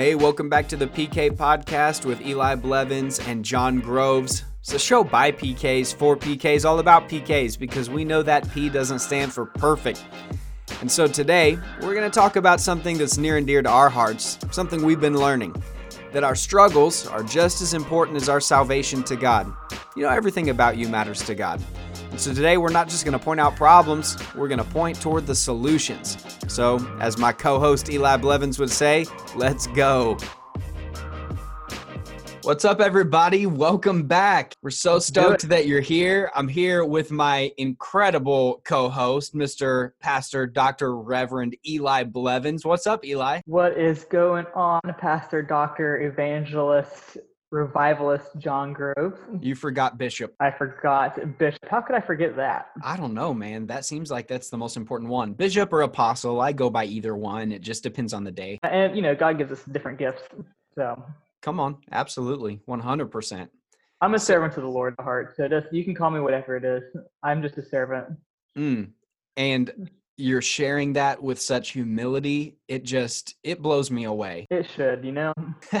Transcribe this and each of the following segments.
Hey, welcome back to the PK podcast with Eli Blevins and John Groves. It's a show by PKs for PKs, all about PKs because we know that P doesn't stand for perfect. And so today, we're going to talk about something that's near and dear to our hearts, something we've been learning that our struggles are just as important as our salvation to God. You know, everything about you matters to God. And so today we're not just going to point out problems, we're going to point toward the solutions. So, as my co host Eli Blevins would say, let's go. What's up, everybody? Welcome back. We're so stoked that you're here. I'm here with my incredible co host, Mr. Pastor Dr. Reverend Eli Blevins. What's up, Eli? What is going on, Pastor Dr. Evangelist revivalist John Groves. You forgot Bishop. I forgot Bishop. How could I forget that? I don't know, man. That seems like that's the most important one. Bishop or apostle, I go by either one. It just depends on the day. And you know, God gives us different gifts. So come on, absolutely, one hundred percent. I'm a servant to the Lord at heart. So just you can call me whatever it is. I'm just a servant. Mm. And you're sharing that with such humility. It just it blows me away. It should, you know. So,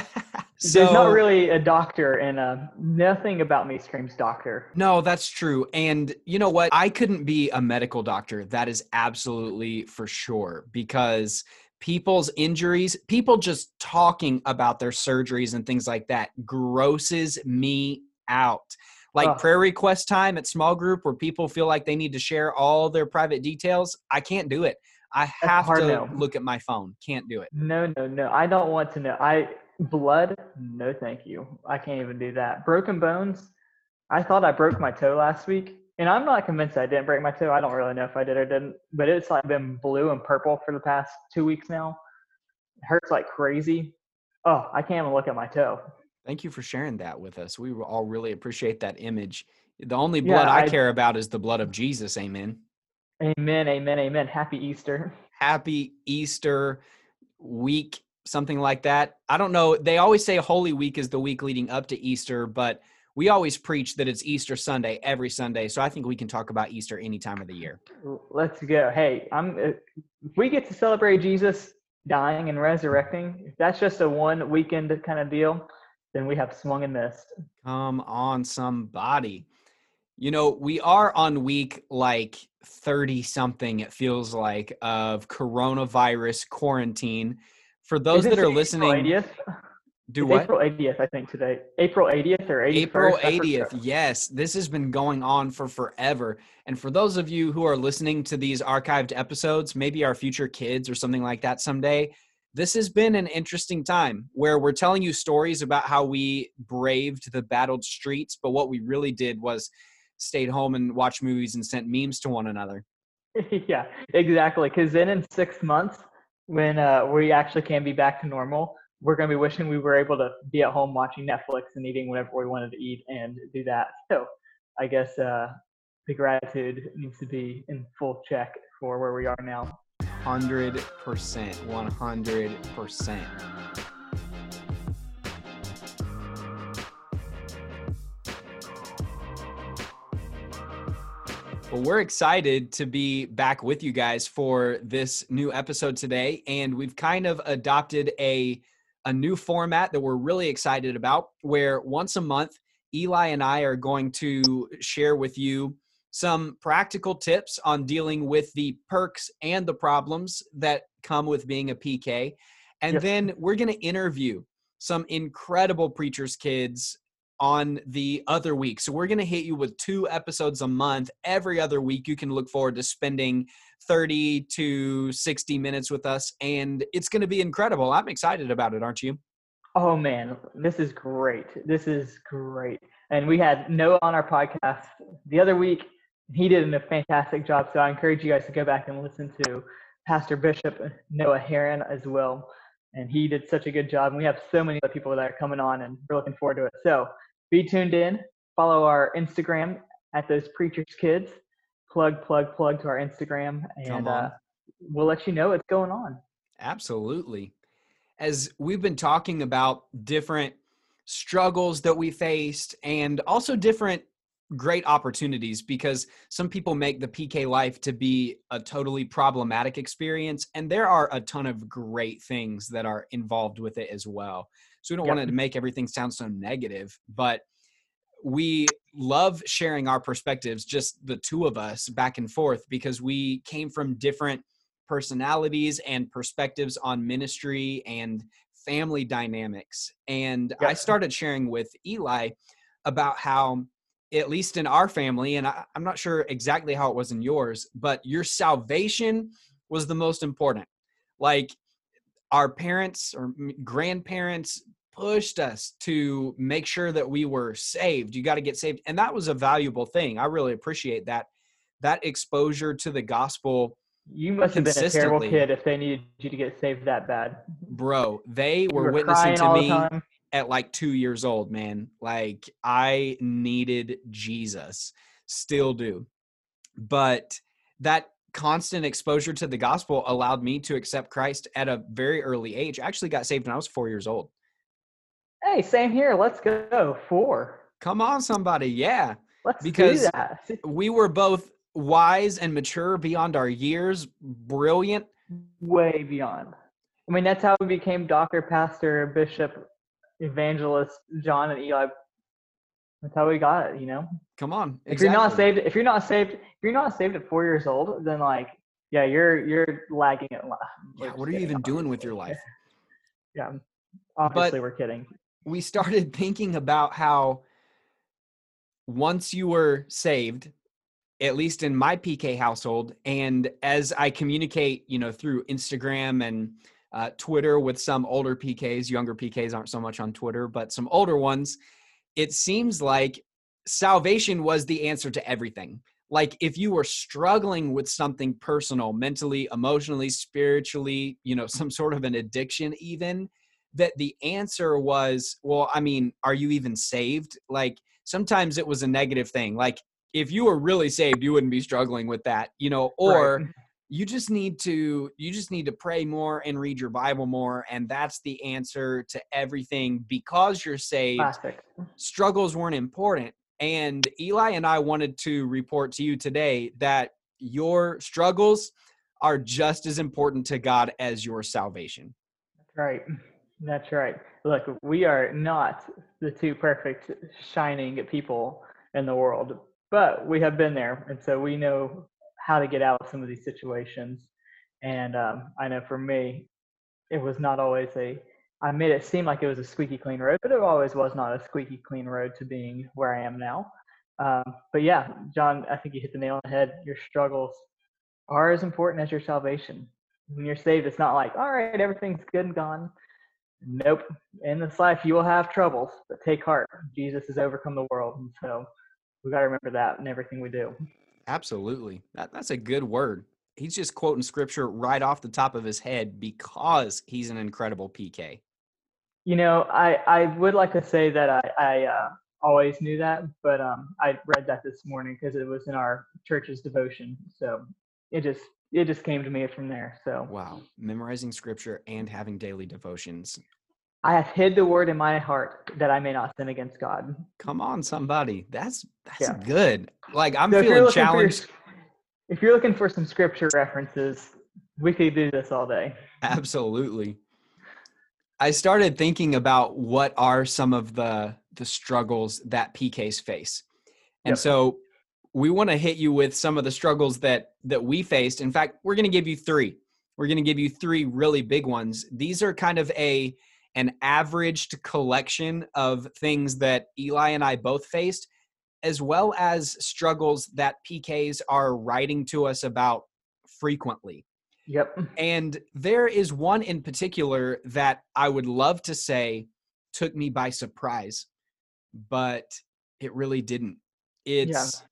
There's not really a doctor, and uh, nothing about me screams doctor. No, that's true. And you know what? I couldn't be a medical doctor. That is absolutely for sure because people's injuries, people just talking about their surgeries and things like that grosses me out. Like prayer request time at small group where people feel like they need to share all their private details. I can't do it. I have to no. look at my phone. Can't do it. No, no, no. I don't want to know. I Blood? No, thank you. I can't even do that. Broken bones? I thought I broke my toe last week, and I'm not convinced I didn't break my toe. I don't really know if I did or didn't, but it's like been blue and purple for the past two weeks now. It hurts like crazy. Oh, I can't even look at my toe. Thank you for sharing that with us. We all really appreciate that image. The only blood yeah, I, I care about is the blood of Jesus. Amen. Amen. Amen. Amen. Happy Easter. Happy Easter week something like that. I don't know. They always say Holy Week is the week leading up to Easter, but we always preach that it's Easter Sunday every Sunday. So I think we can talk about Easter any time of the year. Let's go. Hey, I'm. Uh, if we get to celebrate Jesus dying and resurrecting, if that's just a one weekend kind of deal, then we have swung and missed. Come on, somebody. You know, we are on week like 30 something, it feels like, of coronavirus quarantine for those that are listening, 80th? do it's what? April 80th, I think today. April 80th or 81st? April 80th. Yes, this has been going on for forever. And for those of you who are listening to these archived episodes, maybe our future kids or something like that someday, this has been an interesting time where we're telling you stories about how we braved the battled streets, but what we really did was stayed home and watched movies and sent memes to one another. yeah, exactly. Because then in six months, when uh, we actually can be back to normal, we're going to be wishing we were able to be at home watching Netflix and eating whatever we wanted to eat and do that. So I guess uh, the gratitude needs to be in full check for where we are now. 100%. 100%. Well, we're excited to be back with you guys for this new episode today. And we've kind of adopted a, a new format that we're really excited about, where once a month, Eli and I are going to share with you some practical tips on dealing with the perks and the problems that come with being a PK. And yep. then we're going to interview some incredible preachers' kids on the other week. So we're going to hit you with two episodes a month. Every other week, you can look forward to spending 30 to 60 minutes with us. And it's going to be incredible. I'm excited about it, aren't you? Oh, man. This is great. This is great. And we had Noah on our podcast the other week. He did a fantastic job. So I encourage you guys to go back and listen to Pastor Bishop Noah Heron as well. And he did such a good job. And we have so many other people that are coming on, and we're looking forward to it. So be tuned in. Follow our Instagram at those preachers kids. Plug, plug, plug to our Instagram, and uh, we'll let you know what's going on. Absolutely. As we've been talking about different struggles that we faced and also different great opportunities because some people make the PK life to be a totally problematic experience, and there are a ton of great things that are involved with it as well. So we don't Yep. want to make everything sound so negative, but we love sharing our perspectives, just the two of us back and forth, because we came from different personalities and perspectives on ministry and family dynamics. And I started sharing with Eli about how, at least in our family, and I, I'm not sure exactly how it was in yours, but your salvation was the most important. Like our parents or grandparents pushed us to make sure that we were saved. You got to get saved. And that was a valuable thing. I really appreciate that. That exposure to the gospel, You must have been a terrible kid if they needed you to get saved that bad. bro, they were, were witnessing to me. At like two years old, man. Like I needed Jesus, still do. But that constant exposure to the gospel allowed me to accept Christ at a very early age. I actually got saved when I was four years old. Hey, same here. Let's go. Four. Come on, somebody. Yeah. Let's Because- do that. We were both wise and mature beyond our years, brilliant. Way beyond. I mean, that's how we became doctor, pastor, bishop, evangelist, John and Eli. That's how we got it, you know. Come on. If you're not saved, if you're not saved, if you're not saved at four years old, then like, yeah, you're you're lagging at. li- we're Yeah, what are you even doing with your life? Yeah, obviously we're kidding. we started thinking about how once you were saved at least in my pk household and as i communicate you know through instagram and uh, twitter with some older pks younger pks aren't so much on twitter but some older ones it seems like salvation was the answer to everything like if you were struggling with something personal mentally emotionally spiritually you know some sort of an addiction even that the answer was, well, I mean, are you even saved? Like sometimes it was a negative thing. Like if you were really saved, you wouldn't be struggling with that, you know, or Right. You just need to you just need to pray more and read your Bible more and that's the answer to everything because you're saved. classic. Struggles weren't important. And Eli and I wanted to report to you today that your struggles are just as important to God as your salvation. That's right. That's right. Look, we are not the two perfect shining people in the world, but we have been there, and so we know how to get out of some of these situations. And um, I know for me, it was not always a. I made it seem like it was a squeaky clean road, but it always was not a squeaky clean road to being where I am now. Um, but yeah, John, I think you hit the nail on the head. Your struggles are as important as your salvation. When you're saved, it's not like, all right, everything's good and gone. Nope. In this life, you will have troubles, but take heart. Jesus has overcome the world. And so we got to remember that in everything we do. Absolutely. That, that's a good word. He's just quoting scripture right off the top of his head because he's an incredible PK. You know, I, I would like to say that I, I uh, always knew that, but um, I read that this morning because it was in our church's devotion. So it just it just came to me from there. So Wow. Memorizing scripture and having daily devotions. I have hid the word in my heart that I may not sin against God. Come on, somebody. That's that's Yeah. good. Like I'm So feeling looking for challenged. if you're looking for some scripture references, we could do this all day. Absolutely. I started thinking about what are some of the the struggles that PKs face. And Yep. so we want to hit you with some of the struggles that that we faced. In fact, we're going to give you 3. We're going to give you 3 really big ones. These are kind of a an averaged collection of things that Eli and I both faced as well as struggles that PKs are writing to us about frequently. Yep. And there is one in particular that I would love to say took me by surprise, but it really didn't. It's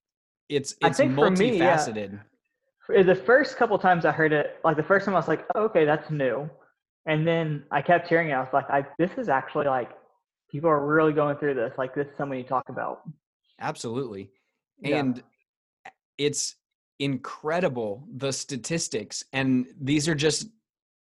it's I it's think for me, yeah. multifaceted. The first couple times I heard it, like the first time I was like, oh, okay, that's new. And then I kept hearing it. I was like, I, this is actually like, people are really going through this. Like, this is something you talk about. Absolutely. Yeah. And it's incredible the statistics and these are just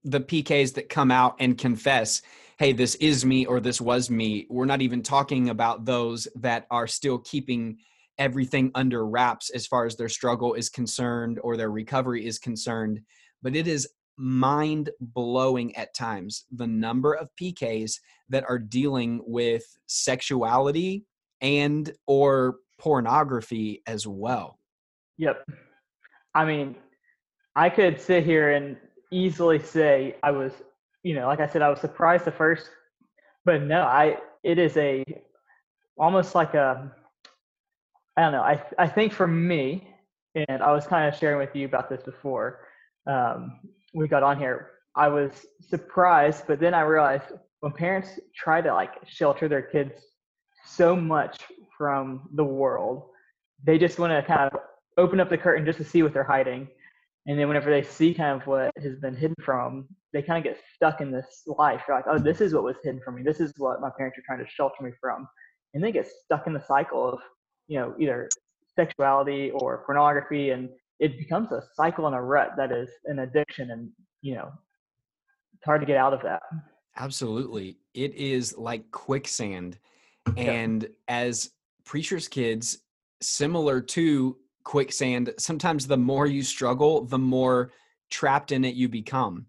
the PKs that come out and confess, hey, this is me or this was me. We're not even talking about those that are still keeping everything under wraps as far as their struggle is concerned or their recovery is concerned. But it is mind blowing at times the number of PKs that are dealing with sexuality and or pornography as well. Yep. I mean, I could sit here and easily say I was, you know, like I said, I was surprised the first, but no, I it is a almost like a I don't know. I I think for me, and I was kind of sharing with you about this before um, we got on here. I was surprised, but then I realized when parents try to like shelter their kids so much from the world, they just want to kind of open up the curtain just to see what they're hiding. And then whenever they see kind of what has been hidden from, they kind of get stuck in this life. They're like, oh, this is what was hidden from me. This is what my parents are trying to shelter me from. And they get stuck in the cycle of, you know, either sexuality or pornography. And it becomes a cycle and a rut that is an addiction. And, you know, it's hard to get out of that. Absolutely. It is like quicksand. And yeah. as preacher's kids, similar to quicksand, sometimes the more you struggle, the more trapped in it you become.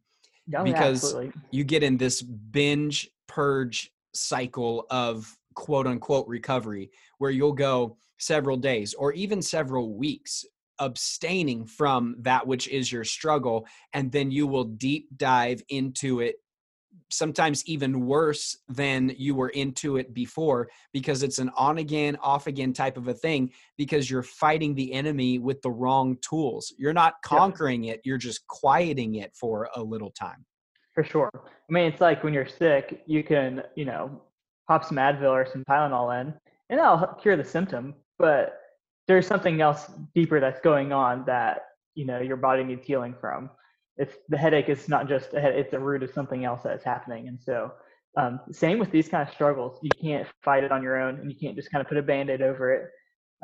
Oh, because yeah, you get in this binge purge cycle of quote unquote recovery where you'll go several days or even several weeks abstaining from that which is your struggle and then you will deep dive into it sometimes even worse than you were into it before because it's an on again off again type of a thing because you're fighting the enemy with the wrong tools. You're not conquering yeah. it you're just quieting it for a little time. For sure. I mean it's like when you're sick you can you know pop some advil or some tylenol in and that'll cure the symptom but there's something else deeper that's going on that you know your body needs healing from it's the headache is not just a head, it's a root of something else that's happening. And so um, same with these kind of struggles. You can't fight it on your own and you can't just kind of put a band-aid over it.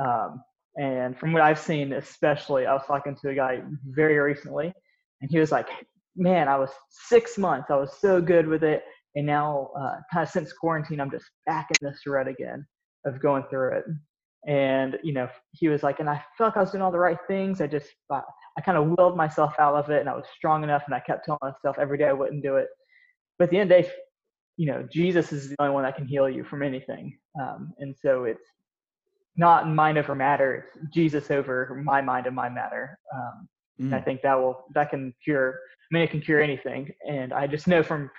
Um, and from what i've seen especially i was talking to a guy very recently and he was like man i was six months i was so good with it and now uh, kind of since quarantine i'm just back in this rut again of going through it and you know he was like and i felt like i was doing all the right things i just I kind of willed myself out of it and I was strong enough and I kept telling myself every day I wouldn't do it. But at the end of the day, you know, Jesus is the only one that can heal you from anything. Um, and so it's not mind over matter, it's Jesus over my mind and my matter. Um, mm. and I mm. think that will, that can cure, I mean, it can cure anything. And I just know from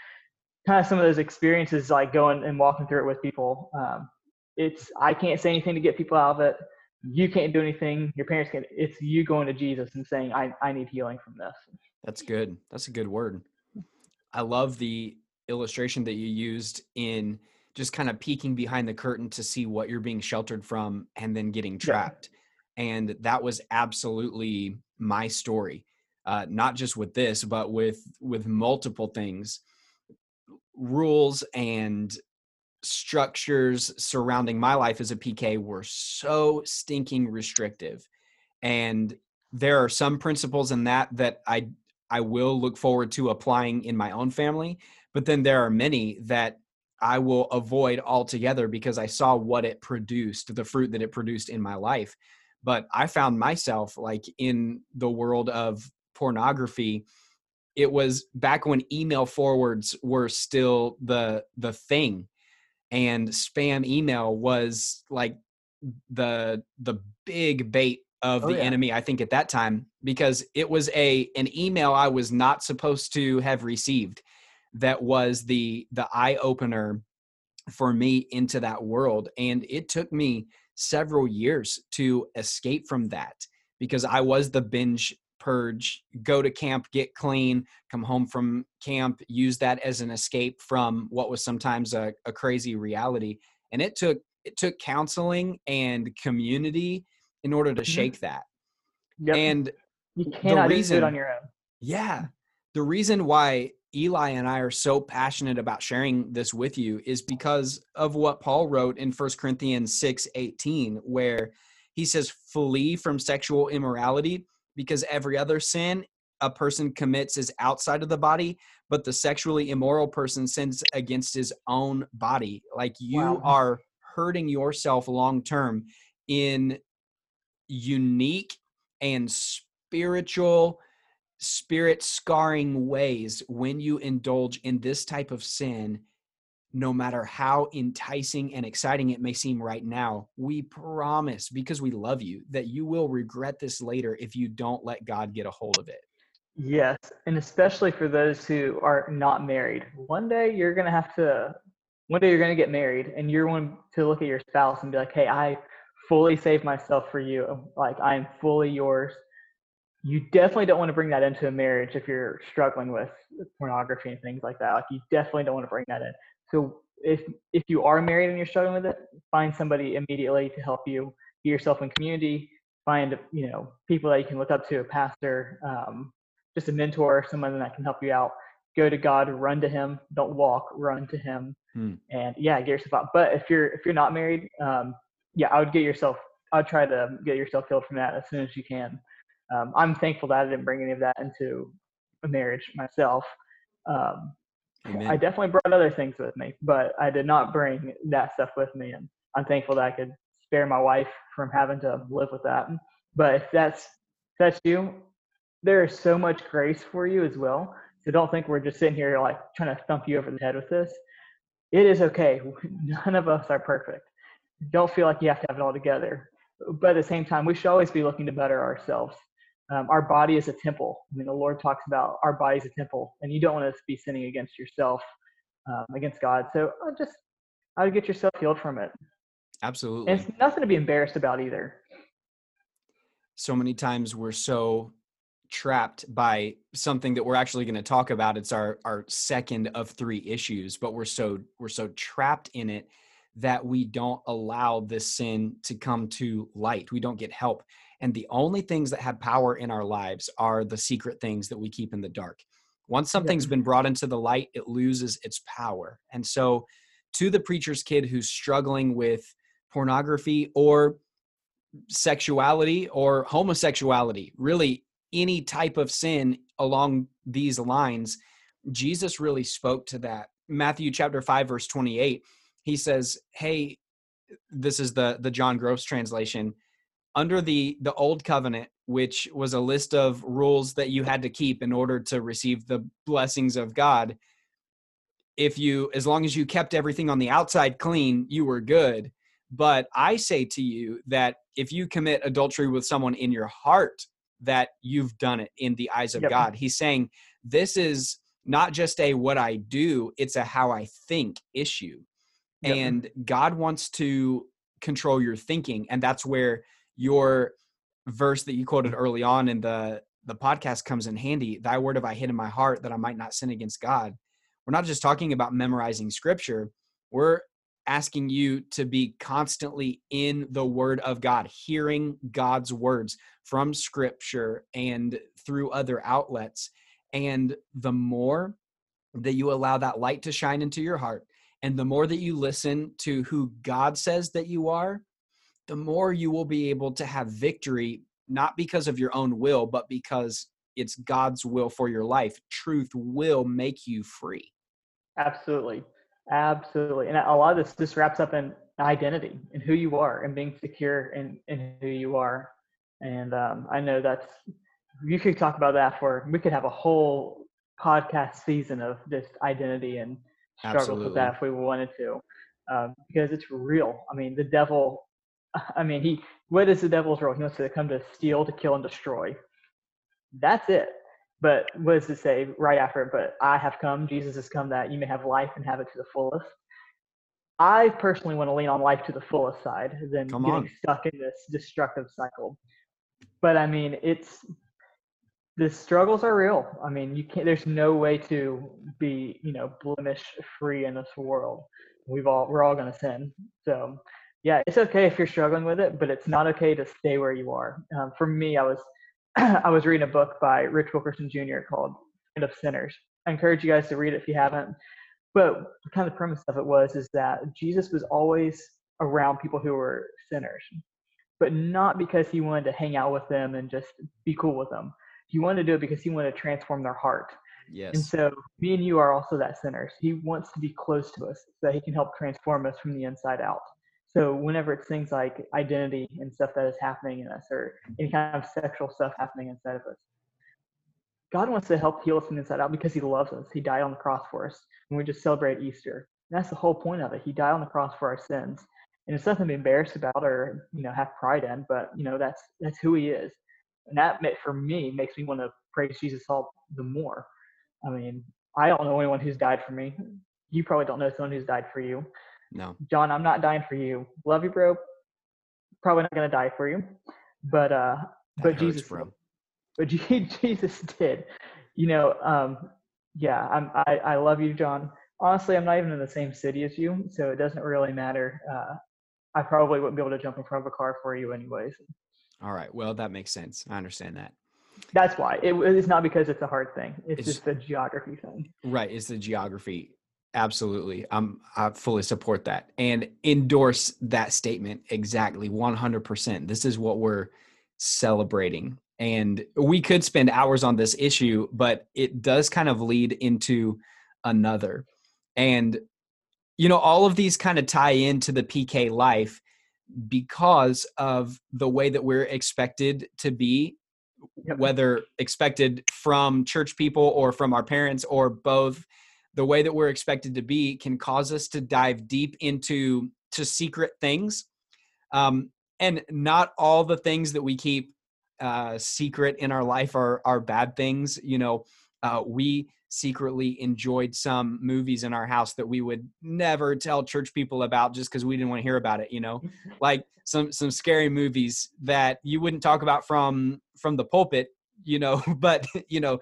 kind of some of those experiences, like going and walking through it with people, um, it's, I can't say anything to get people out of it. You can't do anything. Your parents can't it's you going to jesus and saying i, I need healing from this. That's good. That's a good word. I love the illustration that you used in just kind of peeking behind the curtain to see what you're being sheltered from and then getting trapped. Yeah. and that was absolutely my story uh, not just with this but with with multiple things rules and structures surrounding my life as a PK were so stinking restrictive. And there are some principles in that that I I will look forward to applying in my own family, but then there are many that I will avoid altogether because I saw what it produced, the fruit that it produced in my life. But I found myself like in the world of pornography it was back when email forwards were still the the thing and spam email was like the the big bait of oh, the yeah. enemy i think at that time because it was a an email i was not supposed to have received that was the the eye opener for me into that world and it took me several years to escape from that because i was the binge purge, go to camp, get clean, come home from camp, use that as an escape from what was sometimes a, a crazy reality. And it took it took counseling and community in order to mm-hmm. shake that. Yep. And you cannot reason, do it on your own. Yeah. The reason why Eli and I are so passionate about sharing this with you is because of what Paul wrote in 1 Corinthians 6 18, where he says, Flee from sexual immorality because every other sin a person commits is outside of the body, but the sexually immoral person sins against his own body. Like you wow. are hurting yourself long term in unique and spiritual spirit scarring ways when you indulge in this type of sin no matter how enticing and exciting it may seem right now, we promise because we love you that you will regret this later if you don't let God get a hold of it. Yes, and especially for those who are not married. One day you're going to have to one day you're going to get married and you're going to look at your spouse and be like, "Hey, I fully saved myself for you. Like I am fully yours." You definitely don't want to bring that into a marriage if you're struggling with pornography and things like that. Like you definitely don't want to bring that in. So if if you are married and you're struggling with it, find somebody immediately to help you. Be yourself in community. Find you know people that you can look up to, a pastor, um, just a mentor, someone that can help you out. Go to God, run to Him. Don't walk, run to Him, hmm. and yeah, get yourself out. But if you're if you're not married, um, yeah, I would get yourself. I'd try to get yourself healed from that as soon as you can. Um, I'm thankful that I didn't bring any of that into a marriage myself. Um, Amen. I definitely brought other things with me, but I did not bring that stuff with me. And I'm thankful that I could spare my wife from having to live with that. But if that's if that's you, there is so much grace for you as well. So don't think we're just sitting here like trying to thump you over the head with this. It is okay. None of us are perfect. Don't feel like you have to have it all together. But at the same time, we should always be looking to better ourselves um, our body is a temple. I mean, the Lord talks about our body is a temple, and you don't want to be sinning against yourself, um, against God. So uh, just, I would get yourself healed from it. Absolutely. And it's nothing to be embarrassed about either. So many times we're so trapped by something that we're actually going to talk about. It's our our second of three issues, but we're so we're so trapped in it that we don't allow this sin to come to light. We don't get help. And the only things that have power in our lives are the secret things that we keep in the dark. Once something's yeah. been brought into the light, it loses its power. And so, to the preacher's kid who's struggling with pornography or sexuality or homosexuality, really any type of sin along these lines, Jesus really spoke to that. Matthew chapter 5 verse 28, he says, "Hey, this is the the John Groves translation under the the old covenant which was a list of rules that you had to keep in order to receive the blessings of god if you as long as you kept everything on the outside clean you were good but i say to you that if you commit adultery with someone in your heart that you've done it in the eyes of yep. god he's saying this is not just a what i do it's a how i think issue yep. and god wants to control your thinking and that's where your verse that you quoted early on in the the podcast comes in handy. Thy word have i hid in my heart that i might not sin against god. We're not just talking about memorizing scripture. We're asking you to be constantly in the word of god hearing god's words from scripture and through other outlets. And the more that you allow that light to shine into your heart and the more that you listen to who god says that you are the more you will be able to have victory, not because of your own will, but because it's God's will for your life. Truth will make you free. Absolutely. Absolutely. And a lot of this just wraps up in identity and who you are and being secure in, in who you are. And um, I know that's, you could talk about that for, we could have a whole podcast season of just identity and struggles with that if we wanted to, um, because it's real. I mean, the devil I mean, he what is the devil's role? He wants to come to steal, to kill, and destroy. That's it. But what does it say right after? But I have come, Jesus has come that you may have life and have it to the fullest. I personally want to lean on life to the fullest side than come getting on. stuck in this destructive cycle. But I mean, it's the struggles are real. I mean, you can't. There's no way to be, you know, blemish free in this world. We've all we're all going to sin. So yeah, it's okay if you're struggling with it, but it's not okay to stay where you are. Um, for me, I was I was reading a book by Rich Wilkerson Jr. called "Friend of Sinners." I encourage you guys to read it if you haven't. But kind of the premise of it was is that Jesus was always around people who were sinners, but not because he wanted to hang out with them and just be cool with them. He wanted to do it because he wanted to transform their heart. Yes. And so me and you are also that sinners. He wants to be close to us so that he can help transform us from the inside out. So whenever it's things like identity and stuff that is happening in us, or any kind of sexual stuff happening inside of us, God wants to help heal us from inside out because He loves us. He died on the cross for us, and we just celebrate Easter. And that's the whole point of it. He died on the cross for our sins, and it's nothing to be embarrassed about or you know have pride in. But you know that's that's who He is, and that for me makes me want to praise Jesus all the more. I mean, I don't know anyone who's died for me. You probably don't know someone who's died for you. No. John, I'm not dying for you. Love you, bro. Probably not gonna die for you. But uh That but Jesus bro. but Jesus did. You know, um yeah, I'm I, I love you, John. Honestly, I'm not even in the same city as you, so it doesn't really matter. Uh I probably wouldn't be able to jump in front of a car for you anyways. All right. Well, that makes sense. I understand that. That's why. It, it's not because it's a hard thing. It's, It's- just the geography thing. Right. It's the geography. Absolutely. I'm I fully support that and endorse that statement exactly 100%. This is what we're celebrating. And we could spend hours on this issue, but it does kind of lead into another. And you know, all of these kind of tie into the PK life because of the way that we're expected to be Yep. whether expected from church people or from our parents or both the way that we're expected to be can cause us to dive deep into to secret things um, and not all the things that we keep uh, secret in our life are are bad things you know uh, we secretly enjoyed some movies in our house that we would never tell church people about just because we didn't want to hear about it you know? Like some some scary movies that you wouldn't talk about from from the pulpit you know? But you know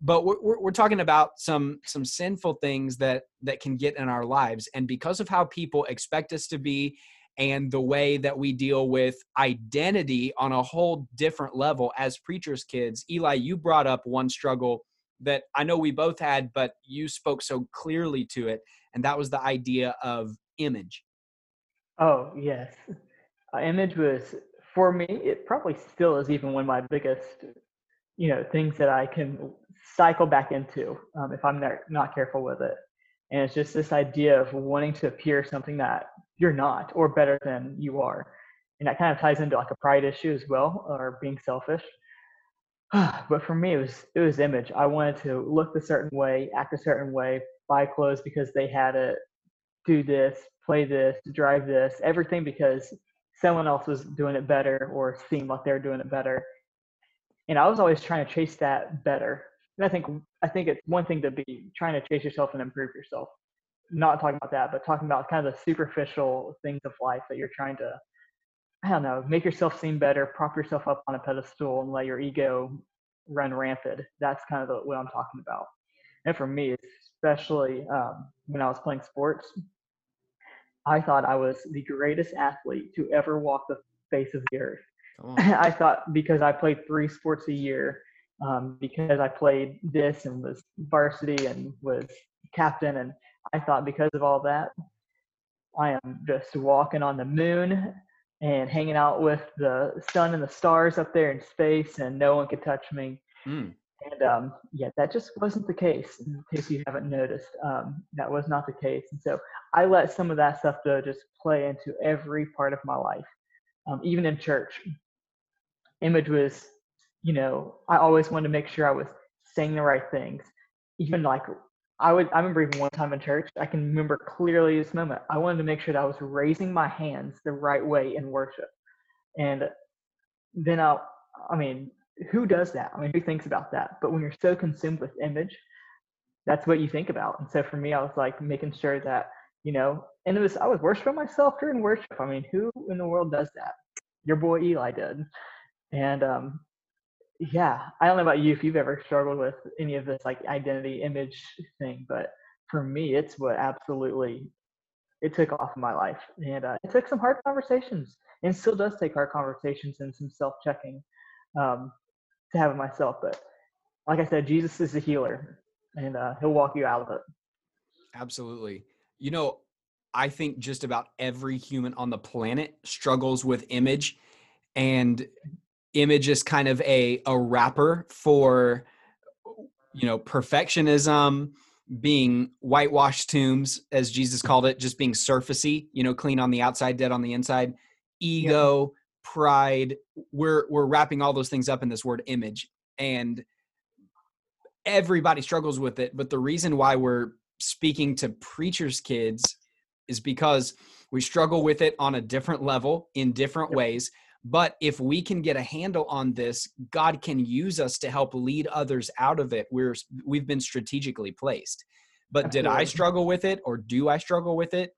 but we're, we're talking about some some sinful things that that can get in our lives and because of how people expect us to be and the way that we deal with identity on a whole different level as preachers kids eli you brought up one struggle that i know we both had but you spoke so clearly to it and that was the idea of image Oh yes, uh, image was for me. It probably still is even one of my biggest, you know, things that I can cycle back into um, if I'm not, careful with it. And it's just this idea of wanting to appear something that you're not or better than you are, and that kind of ties into like a pride issue as well, or being selfish. but for me, it was it was image. I wanted to look a certain way, act a certain way, buy clothes because they had it, do this, play this, drive this, everything because someone else was doing it better or seemed like they were doing it better. And I was always trying to chase that better. And I think I think it's one thing to be trying to chase yourself and improve yourself. Not talking about that, but talking about kind of the superficial things of life that you're trying to I don't know, make yourself seem better, prop yourself up on a pedestal and let your ego run rampant. That's kind of the, what I'm talking about. And for me, especially um, when I was playing sports, I thought I was the greatest athlete to ever walk the face of the earth. I thought because I played three sports a year, um, because I played this and was varsity and was captain, and I thought because of all that, I am just walking on the moon and hanging out with the sun and the stars up there in space, and no one could touch me. Mm, And um, yeah, that just wasn't the case. In case you haven't noticed, um, that was not the case. And so I let some of that stuff to just play into every part of my life, um, even in church. Image was, you know, I always wanted to make sure I was saying the right things. Even like I would, I remember even one time in church, I can remember clearly this moment. I wanted to make sure that I was raising my hands the right way in worship. And then I, I mean, who does that? I mean, who thinks about that? But when you're so consumed with image, that's what you think about. And so for me, I was like making sure that, you know, and it was, I was worshiping myself during worship. I mean, who in the world does that? Your boy Eli did. And, um, yeah, I don't know about you if you've ever struggled with any of this like identity image thing, but for me, it's what absolutely it took off in my life. And uh, it took some hard conversations and still does take hard conversations and some self checking um, to have it myself. But like I said, Jesus is a healer and uh, he'll walk you out of it. absolutely. You know, I think just about every human on the planet struggles with image, and image is kind of a a wrapper for you know perfectionism being whitewashed tombs, as Jesus called it, just being surfacey, you know, clean on the outside, dead on the inside. Ego, yeah. pride. We're we're wrapping all those things up in this word image, and everybody struggles with it. But the reason why we're speaking to preachers' kids is because we struggle with it on a different level in different ways. But if we can get a handle on this, God can use us to help lead others out of it. We're we've been strategically placed. But Absolutely. did I struggle with it or do I struggle with it?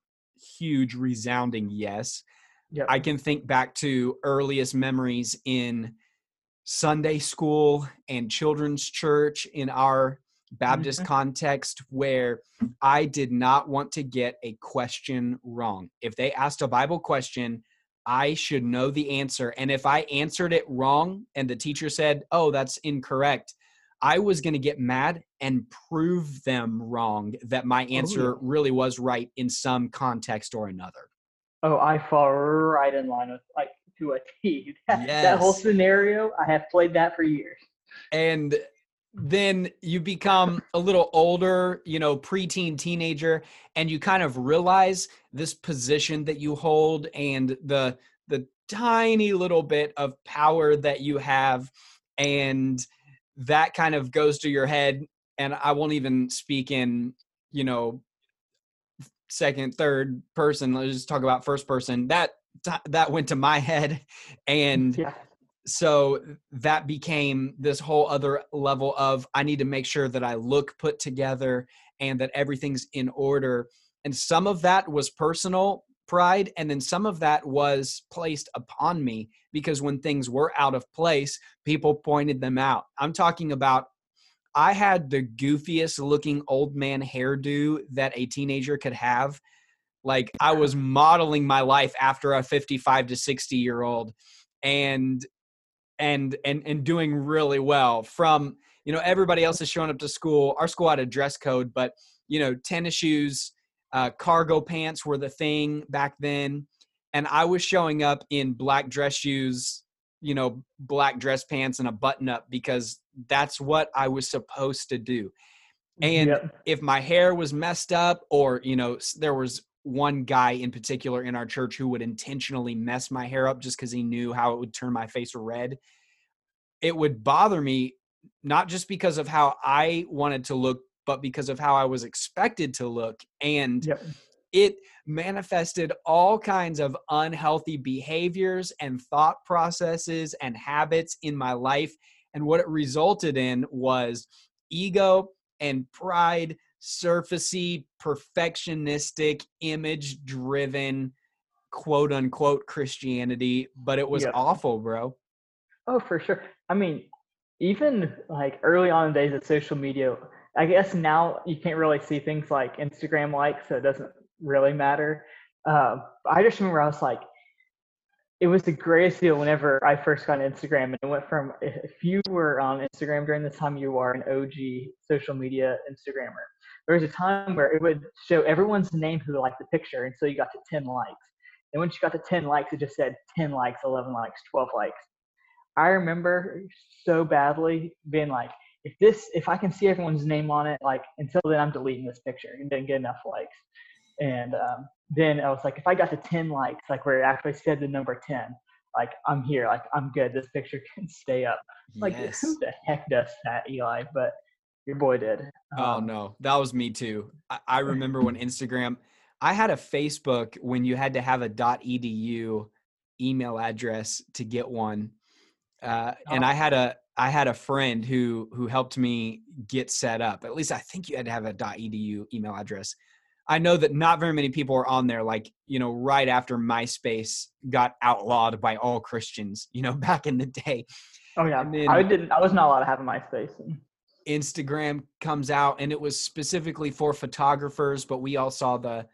Huge resounding yes. Yep. I can think back to earliest memories in Sunday school and children's church in our Baptist mm-hmm. context where I did not want to get a question wrong. If they asked a Bible question, I should know the answer. And if I answered it wrong and the teacher said, oh, that's incorrect, I was going to get mad and prove them wrong that my oh, answer oh, yeah. really was right in some context or another. Oh, I fall right in line with like to a T. That, yes. that whole scenario, I have played that for years. And then you become a little older, you know, preteen, teenager, and you kind of realize this position that you hold and the the tiny little bit of power that you have, and that kind of goes to your head. And I won't even speak in, you know, second, third person. Let's just talk about first person. That that went to my head, and yeah so that became this whole other level of I need to make sure that I look put together and that everything's in order. And some of that was personal pride, and then some of that was placed upon me because when things were out of place, people pointed them out. I'm talking about I had the goofiest looking old man hairdo that a teenager could have. Like I was modeling my life after a 55 to 60 year old. And and and and doing really well from you know everybody else is showing up to school. Our school had a dress code but you know tennis shoes uh, cargo pants were the thing back then. And i was showing up in black dress shoes you know black dress pants and a button up because that's what i was supposed to do. And yep. if my hair was messed up or you know there was one guy in particular in our church who would intentionally mess my hair up just because he knew how it would turn my face red. It would bother me, not just because of how I wanted to look, but because of how I was expected to look. And yep. it manifested all kinds of unhealthy behaviors and thought processes and habits in my life. And what it resulted in was ego and pride surfacey, perfectionistic, image driven, quote unquote Christianity, but it was awful, bro. Oh, for sure. I mean, even like early on in days of social media, I guess now you can't really see things like Instagram likes, so it doesn't really matter. Uh, I just remember I was like, it was the greatest deal whenever I first got on Instagram. And it went from if you were on Instagram during this time, you are an OG social media Instagrammer there was a time where it would show everyone's name who liked the picture, and so you got to 10 likes. And once you got to 10 likes, it just said 10 likes, 11 likes, 12 likes. I remember so badly being like, if this, if I can see everyone's name on it, like until then, I'm deleting this picture and didn't get enough likes. And um, then I was like, if I got to 10 likes, like where it actually said the number 10, like I'm here, like I'm good. This picture can stay up. Like yes. who the heck does that, Eli? But your boy did. Oh, um, no, that was me too. I, I remember when Instagram. I had a Facebook when you had to have a .edu email address to get one, uh, and I oh. had a I had a friend who who helped me get set up. At least I think you had to have a .edu email address. I know that not very many people are on there. Like you know, right after MySpace got outlawed by all Christians, you know, back in the day. Oh yeah, then, I didn't. I was not allowed to have a MySpace. Instagram comes out and it was specifically for photographers, but we all saw the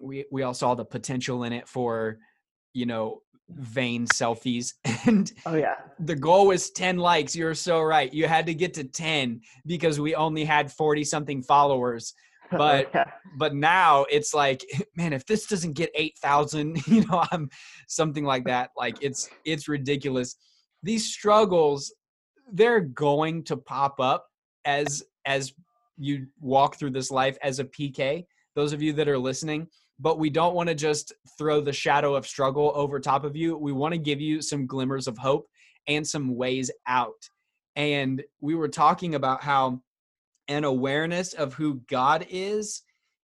we we all saw the potential in it for, you know, vain selfies. And oh yeah. The goal was 10 likes. You're so right. You had to get to 10 because we only had 40 something followers. But but now it's like, man, if this doesn't get 8,000, you know, I'm something like that. Like it's it's ridiculous. These struggles they're going to pop up as as you walk through this life as a PK, those of you that are listening, but we don't want to just throw the shadow of struggle over top of you. We want to give you some glimmers of hope and some ways out. And we were talking about how an awareness of who God is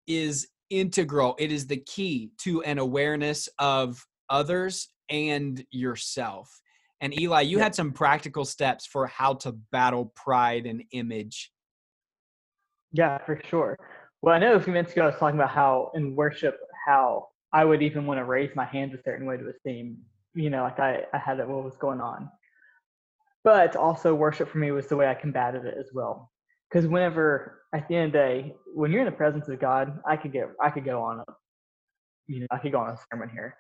is integral. It is the key to an awareness of others and yourself. And Eli, you had some practical steps for how to battle pride and image. Yeah, for sure. Well, I know a few minutes ago I was talking about how in worship, how I would even want to raise my hands a certain way to a theme. You know, like I, I had what was going on. But also worship for me was the way I combated it as well. Because whenever at the end of the day, when you're in the presence of God, I could get I could go on a you know, I could go on a sermon here.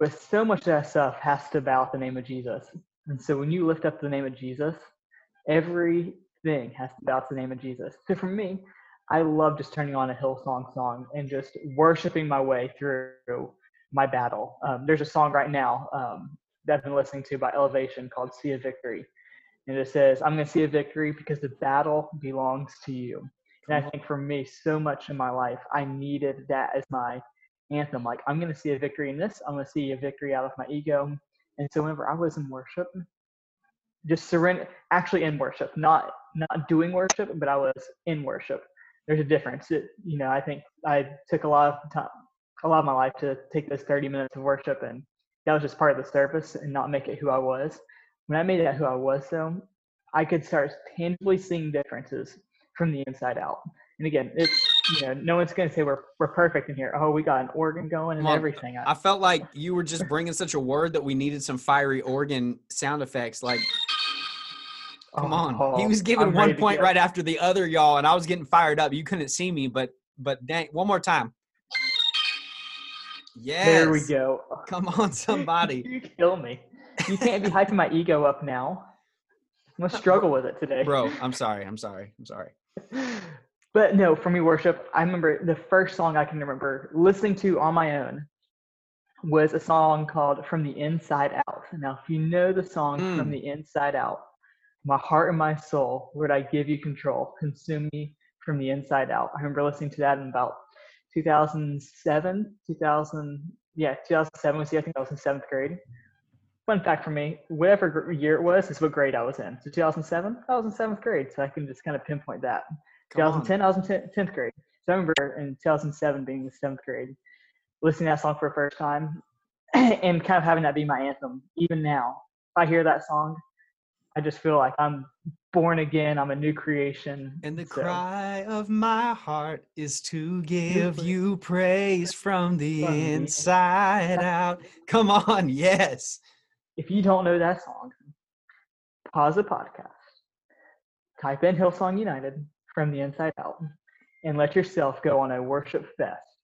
But so much of that stuff has to bow at the name of Jesus. And so when you lift up the name of Jesus, everything has to bow to the name of Jesus. So for me, I love just turning on a Hillsong song and just worshiping my way through my battle. Um, there's a song right now um, that I've been listening to by Elevation called See a Victory. And it says, I'm going to see a victory because the battle belongs to you. And I think for me, so much in my life, I needed that as my anthem. Like, I'm going to see a victory in this. I'm going to see a victory out of my ego. And so whenever I was in worship, just surrender, actually in worship, not not doing worship, but I was in worship. There's a difference. It, you know, I think I took a lot of time, a lot of my life to take those 30 minutes of worship, and that was just part of the service and not make it who I was. When I made that who I was, though, I could start tangibly seeing differences from the inside out. And again, it's you know, no one's going to say we're we're perfect in here. Oh, we got an organ going and well, everything. I felt like you were just bringing such a word that we needed some fiery organ sound effects. Like, come on, oh, he was giving I'm one point right after the other, y'all, and I was getting fired up. You couldn't see me, but but dang, one more time. Yes. There we go. Come on, somebody. you kill me. You can't be hyping my ego up now. I'm gonna struggle with it today. Bro, I'm sorry. I'm sorry. I'm sorry. But no, for me, worship, I remember the first song I can remember listening to on my own was a song called From the Inside Out. Now, if you know the song mm. From the Inside Out, my heart and my soul, Lord, I give you control, consume me from the inside out. I remember listening to that in about 2007, 2000, yeah, 2007 was, the, I think I was in seventh grade. Fun fact for me, whatever year it was, is what grade I was in. So 2007, I was in seventh grade, so I can just kind of pinpoint that. 2010, I was in 10th grade. So I remember in 2007 being the seventh grade, listening to that song for the first time, and kind of having that be my anthem. Even now, if I hear that song, I just feel like I'm born again. I'm a new creation. And the so. cry of my heart is to give you praise from the inside out. Come on, yes. If you don't know that song, pause the podcast, type in Hillsong United, from the inside out and let yourself go on a worship fest.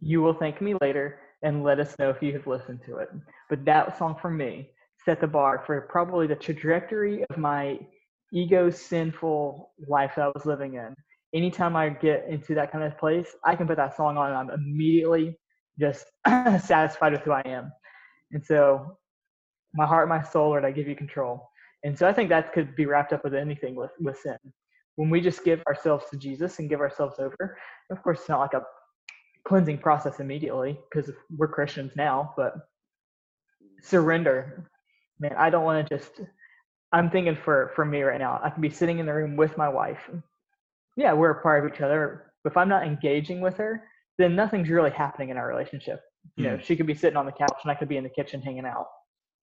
You will thank me later and let us know if you have listened to it. But that song for me set the bar for probably the trajectory of my ego sinful life that I was living in. Anytime I get into that kind of place, I can put that song on and I'm immediately just satisfied with who I am. And so my heart, my soul, Lord, I give you control. And so I think that could be wrapped up with anything with, with sin when we just give ourselves to Jesus and give ourselves over, of course, it's not like a cleansing process immediately because we're Christians now, but surrender. Man, I don't want to just. I'm thinking for for me right now. I can be sitting in the room with my wife. Yeah, we're a part of each other. But if I'm not engaging with her, then nothing's really happening in our relationship. You know, mm. she could be sitting on the couch and I could be in the kitchen hanging out.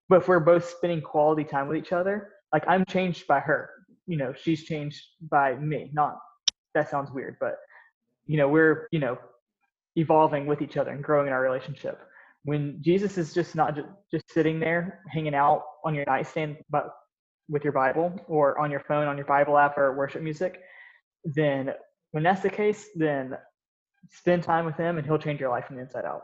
But if we're both spending quality time with each other, like I'm changed by her you know she's changed by me not that sounds weird but you know we're you know evolving with each other and growing in our relationship. When jesus is just not just, just sitting there hanging out on your nightstand but with your bible or on your phone on your bible app or worship music then when that's the case then spend time with him and he'll change your life from the inside out.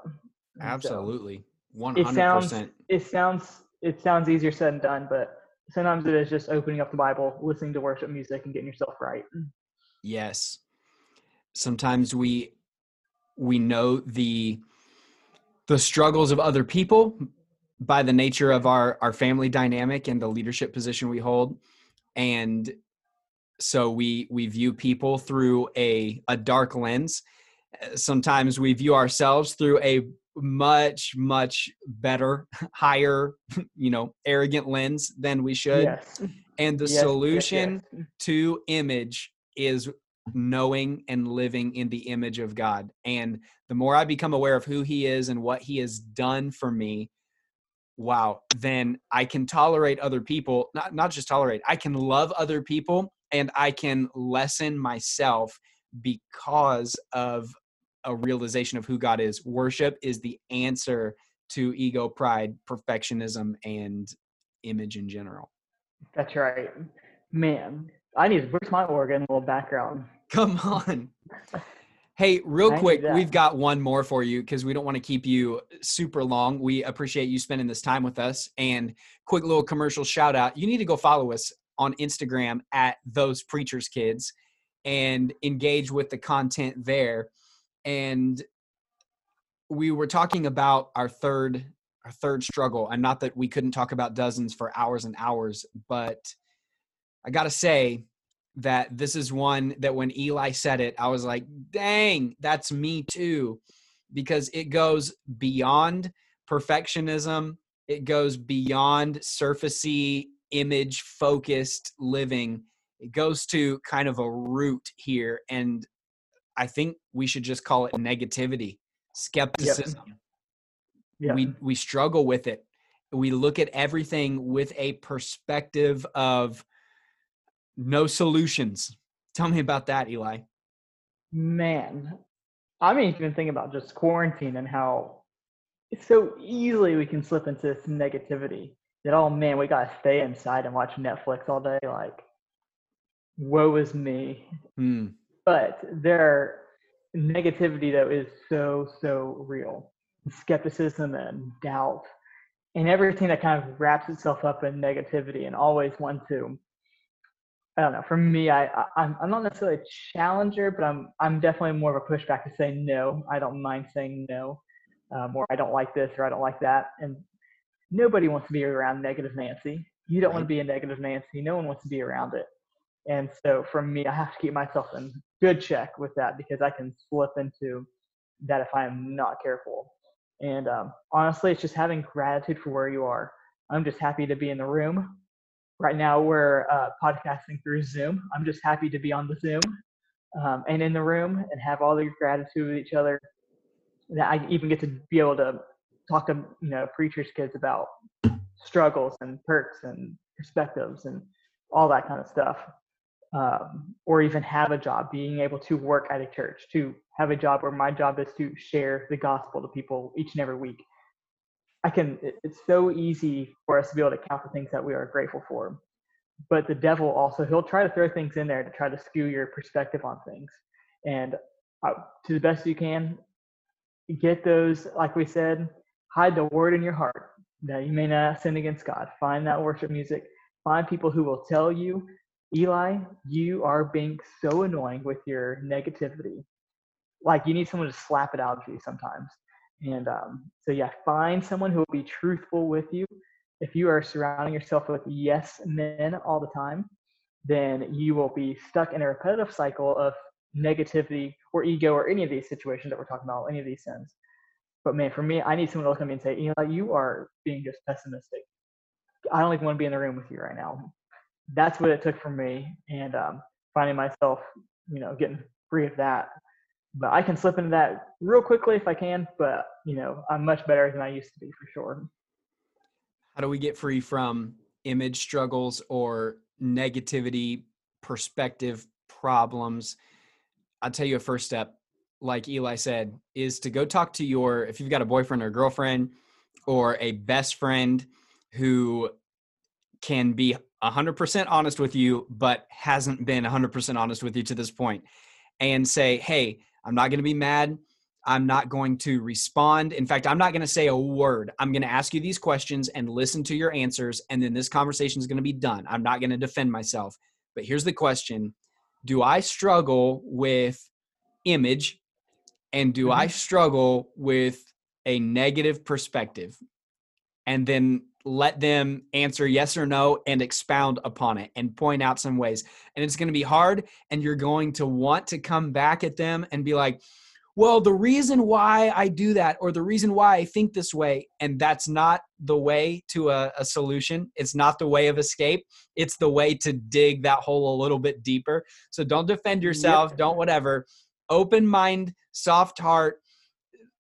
Absolutely. 100% it sounds it sounds it sounds easier said than done but sometimes it is just opening up the Bible, listening to worship music, and getting yourself right. Yes. Sometimes we we know the the struggles of other people by the nature of our our family dynamic and the leadership position we hold and so we we view people through a a dark lens sometimes we view ourselves through a much much better higher you know arrogant lens than we should Yes. and the Yes, solution yes. to image is knowing and living in the image of God. And the more I become aware of who He is and what He has done for me, wow, then I can tolerate other people, not, not just tolerate, I can love other people and I can lessen myself because of a realization of who God is. Worship is the answer to ego, pride, perfectionism, and image in general. That's right. Man, I need where's my organ? A little background. Come on. Hey, real I quick, we've got one more for you because we don't want to keep you super long. We appreciate you spending this time with us. And quick little commercial shout out you need to go follow us on Instagram at Those Preachers Kids and engage with the content there. And we were talking about our third our third struggle and not that we couldn't talk about dozens for hours and hours but i gotta say that this is one that when eli said it i was like dang that's me too because it goes beyond perfectionism it goes beyond surfacey image focused living it goes to kind of a root here and i think we should just call it negativity skepticism Yeah. we we struggle with it we look at everything with a perspective of no solutions tell me about that eli Man, I mean, even think about just quarantine and how it's so easily we can slip into this negativity that, oh man, we got to stay inside and watch Netflix all day. Like, woe is me. Hmm. But their negativity though is so, so real. Skepticism and doubt and everything that kind of wraps itself up in negativity and always want to I don't know. For me, I, I I'm I'm not necessarily a challenger, but I'm I'm definitely more of a pushback to say no. I don't mind saying no, um, or I don't like this or I don't like that. And nobody wants to be around negative Nancy. You don't want to be a negative Nancy. No one wants to be around it. And so for me, I have to keep myself in good check with that because I can slip into that if I am not careful. And um, honestly, it's just having gratitude for where you are. I'm just happy to be in the room right now we're uh, podcasting through zoom i'm just happy to be on the zoom um, and in the room and have all the gratitude with each other that i even get to be able to talk to you know preachers kids about struggles and perks and perspectives and all that kind of stuff um, or even have a job being able to work at a church to have a job where my job is to share the gospel to people each and every week I can, it's so easy for us to be able to count the things that we are grateful for. But the devil also, he'll try to throw things in there to try to skew your perspective on things. And uh, to the best you can, get those, like we said, hide the word in your heart that you may not sin against God. Find that worship music. Find people who will tell you, Eli, you are being so annoying with your negativity. Like you need someone to slap it out of you sometimes. And um, so, yeah, find someone who will be truthful with you. If you are surrounding yourself with yes men all the time, then you will be stuck in a repetitive cycle of negativity or ego or any of these situations that we're talking about, any of these sins. But man, for me, I need someone to look at me and say, know, you are being just pessimistic. I don't even want to be in the room with you right now. That's what it took for me, and um, finding myself, you know, getting free of that but I can slip into that real quickly if I can. But you know, I'm much better than I used to be for sure. how do we get free from image struggles or negativity perspective problems i'll tell you a first step like eli said is to go talk to your if you've got a boyfriend or girlfriend or a best friend who can be 100% honest with you but hasn't been 100% honest with you to this point and say hey i'm not going to be mad I'm not going to respond. In fact, I'm not going to say a word. I'm going to ask you these questions and listen to your answers, and then this conversation is going to be done. I'm not going to defend myself. But here's the question Do I struggle with image, and do I mm-hmm. struggle with a negative perspective? And then let them answer yes or no and expound upon it and point out some ways. And it's going to be hard and you're going to want to come back at them and be like, well, the reason why I do that or the reason why I think this way, and that's not the way to a, a, solution. It's not the way of escape. It's the way to dig that hole a little bit deeper. So don't defend yourself. Don't whatever. Open mind, soft heart,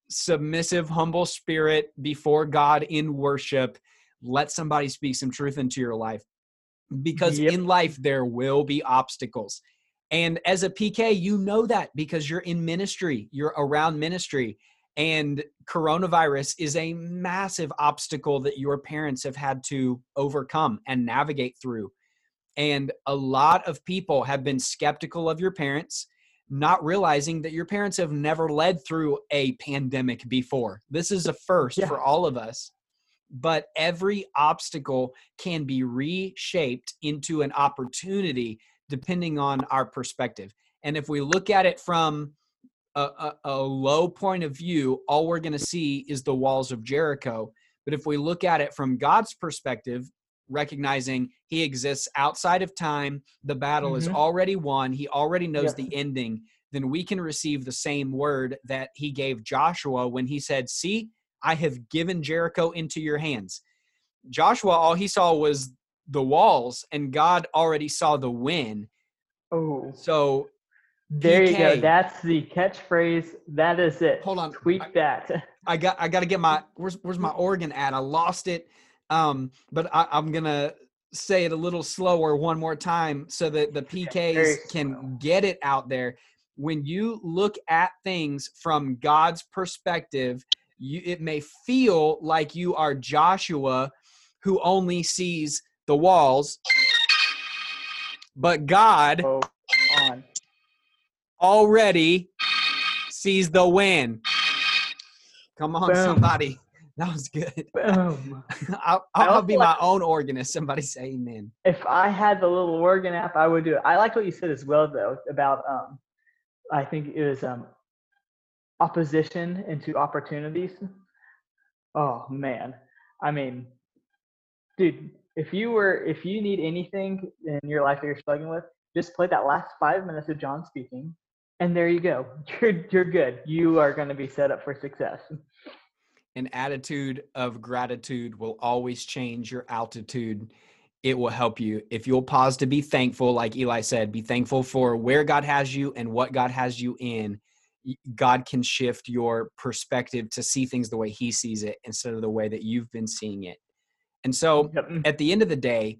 submissive, humble spirit before God in worship. Let somebody speak some truth into your life. Because yep. in life, there will be obstacles. And as a PK, you know that because you're in ministry, you're around ministry. And coronavirus is a massive obstacle that your parents have had to overcome and navigate through. And a lot of people have been skeptical of your parents, not realizing that your parents have never led through a pandemic before. This is a first yeah. for all of us. But every obstacle can be reshaped into an opportunity depending on our perspective. And if we look at it from a, a, a low point of view, all we're going to see is the walls of Jericho. But if we look at it from God's perspective, recognizing he exists outside of time, the battle mm-hmm. is already won, he already knows the ending, then we can receive the same word that he gave Joshua when he said, See, I have given Jericho into your hands. Joshua, all he saw was the walls, and God already saw the win. Oh, so there you go. That's the catchphrase. That is it. Hold on, tweet I, that. I got. I got to get my. Where's Where's my organ at? I lost it. Um, but I, I'm gonna say it a little slower one more time so that the PKs can get it out there. When you look at things from God's perspective, you, it may feel like you are Joshua who only sees the walls, but God oh, already sees the win. Come on, Boom. somebody. That was good. Boom. I'll, I'll be like, my own organist. Somebody say amen. If I had the little organ app, I would do it. I like what you said as well, though, about um, I think it was um, opposition into opportunities. Oh man, I mean, dude, if you were if you need anything in your life that you're struggling with, just play that last five minutes of John speaking, and there you go. You're you're good. You are going to be set up for success. An attitude of gratitude will always change your altitude. It will help you. If you'll pause to be thankful, like Eli said, be thankful for where God has you and what God has you in. God can shift your perspective to see things the way He sees it instead of the way that you've been seeing it. And so yep. at the end of the day,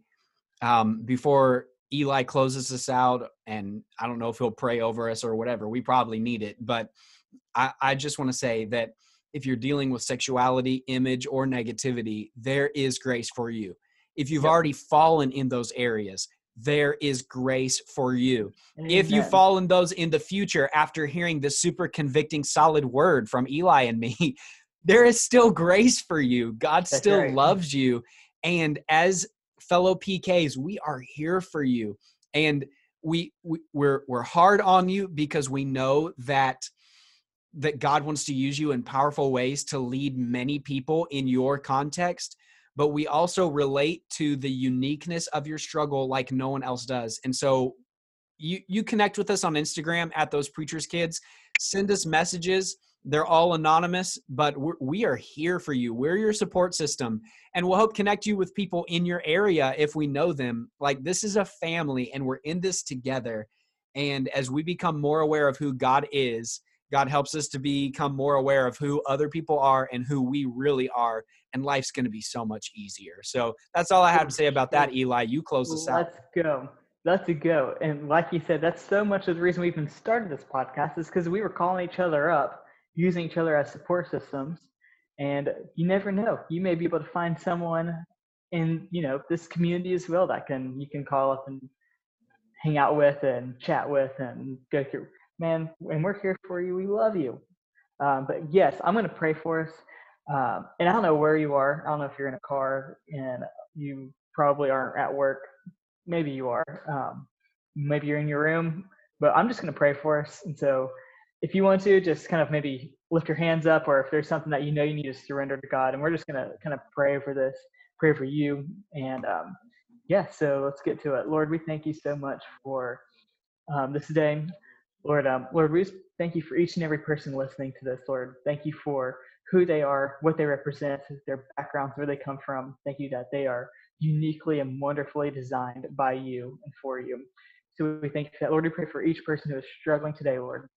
um, before Eli closes us out, and I don't know if he'll pray over us or whatever, we probably need it. But I, I just want to say that if you're dealing with sexuality, image, or negativity, there is grace for you. If you've yep. already fallen in those areas, there is grace for you. Amen. If you fall in those in the future after hearing the super convicting, solid word from Eli and me, there is still grace for you. God That's still right. loves you. And as fellow PKs, we are here for you. And we, we we're we're hard on you because we know that that God wants to use you in powerful ways to lead many people in your context but we also relate to the uniqueness of your struggle like no one else does and so you you connect with us on Instagram at those preachers kids send us messages they're all anonymous, but we're, we are here for you. We're your support system, and we'll help connect you with people in your area if we know them. Like, this is a family, and we're in this together. And as we become more aware of who God is, God helps us to become more aware of who other people are and who we really are. And life's going to be so much easier. So that's all I have to say about that, Eli. You close us out. Let's go. Let's go. And like you said, that's so much of the reason we even started this podcast is because we were calling each other up using each other as support systems. And you never know, you may be able to find someone in you know this community as well that can you can call up and hang out with and chat with and go through. Man, and we're here for you. We love you. Um, but yes, I'm going to pray for us. Um, and I don't know where you are. I don't know if you're in a car and you probably aren't at work. Maybe you are. Um, maybe you're in your room. But I'm just going to pray for us. And so if you want to, just kind of maybe lift your hands up, or if there's something that you know you need to surrender to God, and we're just gonna kind of pray for this. pray for you. And um, yeah, so let's get to it. Lord, we thank you so much for um, this day. Lord, um, Lord, we thank you for each and every person listening to this. Lord, thank you for who they are, what they represent, their backgrounds, where they come from. Thank you that they are uniquely and wonderfully designed by you and for you. So we thank you that. Lord, we pray for each person who is struggling today, Lord.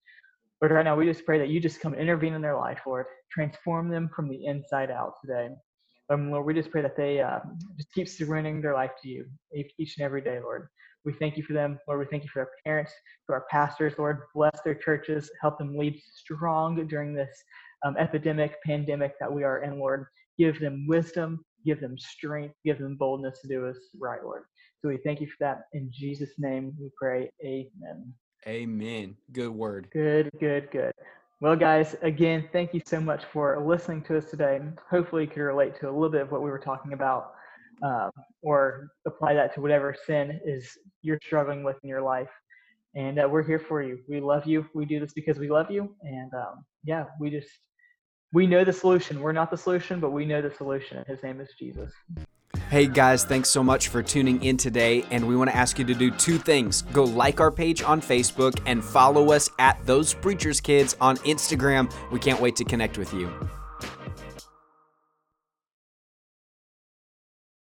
Lord, right now we just pray that you just come intervene in their life, Lord. Transform them from the inside out today. Um, Lord, we just pray that they uh, just keep surrendering their life to you each and every day, Lord. We thank you for them, Lord. We thank you for our parents, for our pastors, Lord. Bless their churches, help them lead strong during this um, epidemic, pandemic that we are in, Lord. Give them wisdom, give them strength, give them boldness to do us right, Lord. So we thank you for that. In Jesus' name we pray. Amen. Amen. Good word. Good, good, good. Well, guys, again, thank you so much for listening to us today. Hopefully, you could relate to a little bit of what we were talking about um, or apply that to whatever sin is you're struggling with in your life. And uh, we're here for you. We love you. We do this because we love you. And um, yeah, we just, we know the solution. We're not the solution, but we know the solution. His name is Jesus. Hey guys, thanks so much for tuning in today. And we want to ask you to do two things go like our page on Facebook and follow us at Those Preachers Kids on Instagram. We can't wait to connect with you.